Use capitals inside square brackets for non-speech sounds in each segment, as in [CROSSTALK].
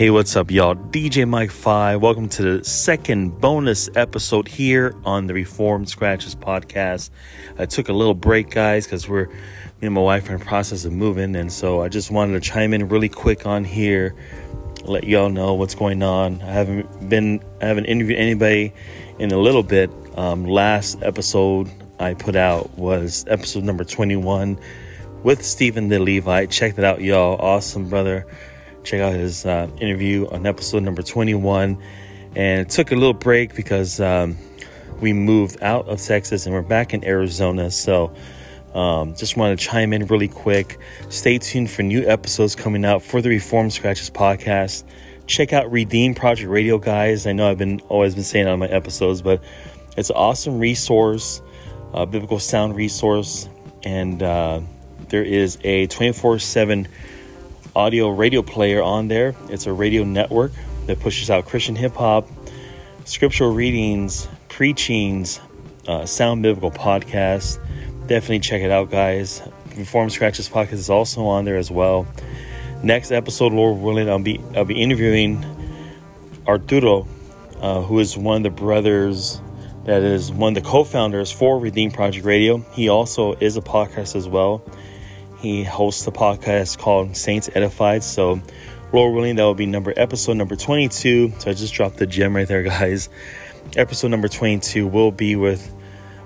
Hey, what's up, y'all? DJ Mike 5. Welcome to the second bonus episode here on the Reformed Scratches podcast. I took a little break, guys, because we're, me and my wife are in the process of moving. And so I just wanted to chime in really quick on here, let y'all know what's going on. I haven't been, I haven't interviewed anybody in a little bit. Um, last episode I put out was episode number 21 with Stephen the Levite. Check that out, y'all. Awesome, brother check out his uh, interview on episode number 21. And took a little break because um, we moved out of Texas and we're back in Arizona. So um, just want to chime in really quick. Stay tuned for new episodes coming out for the Reform Scratches podcast. Check out Redeem Project Radio, guys. I know I've been always been saying on my episodes, but it's an awesome resource, biblical sound resource, and uh, there is a 24 7 audio radio player on there. It's a radio network that pushes out Christian hip hop, scriptural readings, preachings, uh, sound biblical podcasts. Definitely check it out, guys. Reform Scratches podcast is also on there as well. Next episode, Lord willing, I'll be I'll be interviewing Arturo, uh, who is one of the brothers that is one of the co-founders for Redeem Project Radio. He also is a podcast as well. He hosts a podcast called Saints Edified. So, Lord willing, that will be number episode number 22. So I just dropped the gem right there, [LAUGHS] guys. Episode number 22 will be with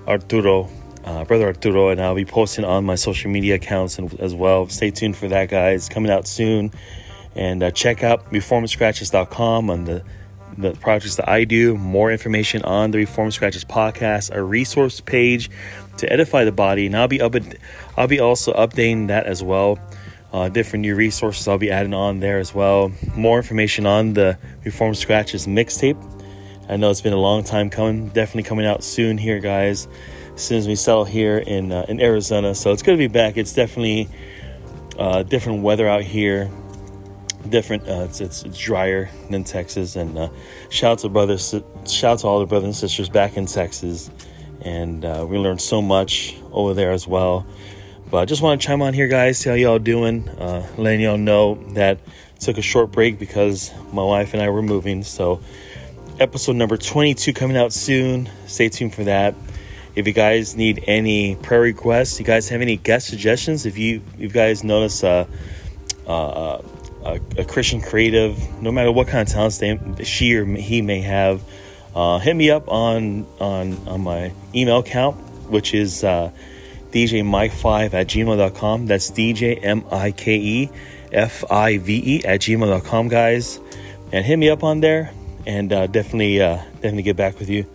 Arturo, uh, brother Arturo, and I'll be posting on my social media accounts as well. Stay tuned for that, guys. Coming out soon. And uh, check out reformscratches.com on the the projects that I do, more information on the Reform Scratches podcast, a resource page to edify the body, and I'll be up. I'll be also updating that as well. Uh, different new resources I'll be adding on there as well. More information on the Reform Scratches mixtape. I know it's been a long time coming. Definitely coming out soon here, guys. As soon as we settle here in uh, in Arizona, so it's to be back. It's definitely uh, different weather out here. Different. Uh, it's, it's, it's drier than Texas. And uh, shout out to brothers. Shout out to all the brothers and sisters back in Texas and uh, we learned so much over there as well. But I just want to chime on here, guys, see how y'all doing. Uh, letting y'all know that took a short break because my wife and I were moving. So, episode number 22 coming out soon. Stay tuned for that. If you guys need any prayer requests, you guys have any guest suggestions, if you if you guys notice uh, uh, a, a Christian creative, no matter what kind of talents they, she or he may have, uh, hit me up on, on, on my email account, which is uh, djmike5 at gmail.com. That's DJ M I K E F I V E at gmail.com, guys. And hit me up on there and uh, definitely, uh, definitely get back with you.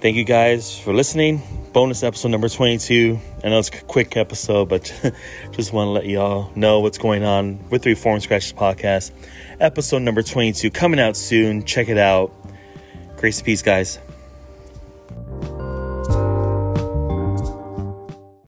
Thank you guys for listening. Bonus episode number 22. I know it's a quick episode, but [LAUGHS] just want to let y'all know what's going on with the Reform Scratches podcast. Episode number 22 coming out soon. Check it out. Grace and peace, guys.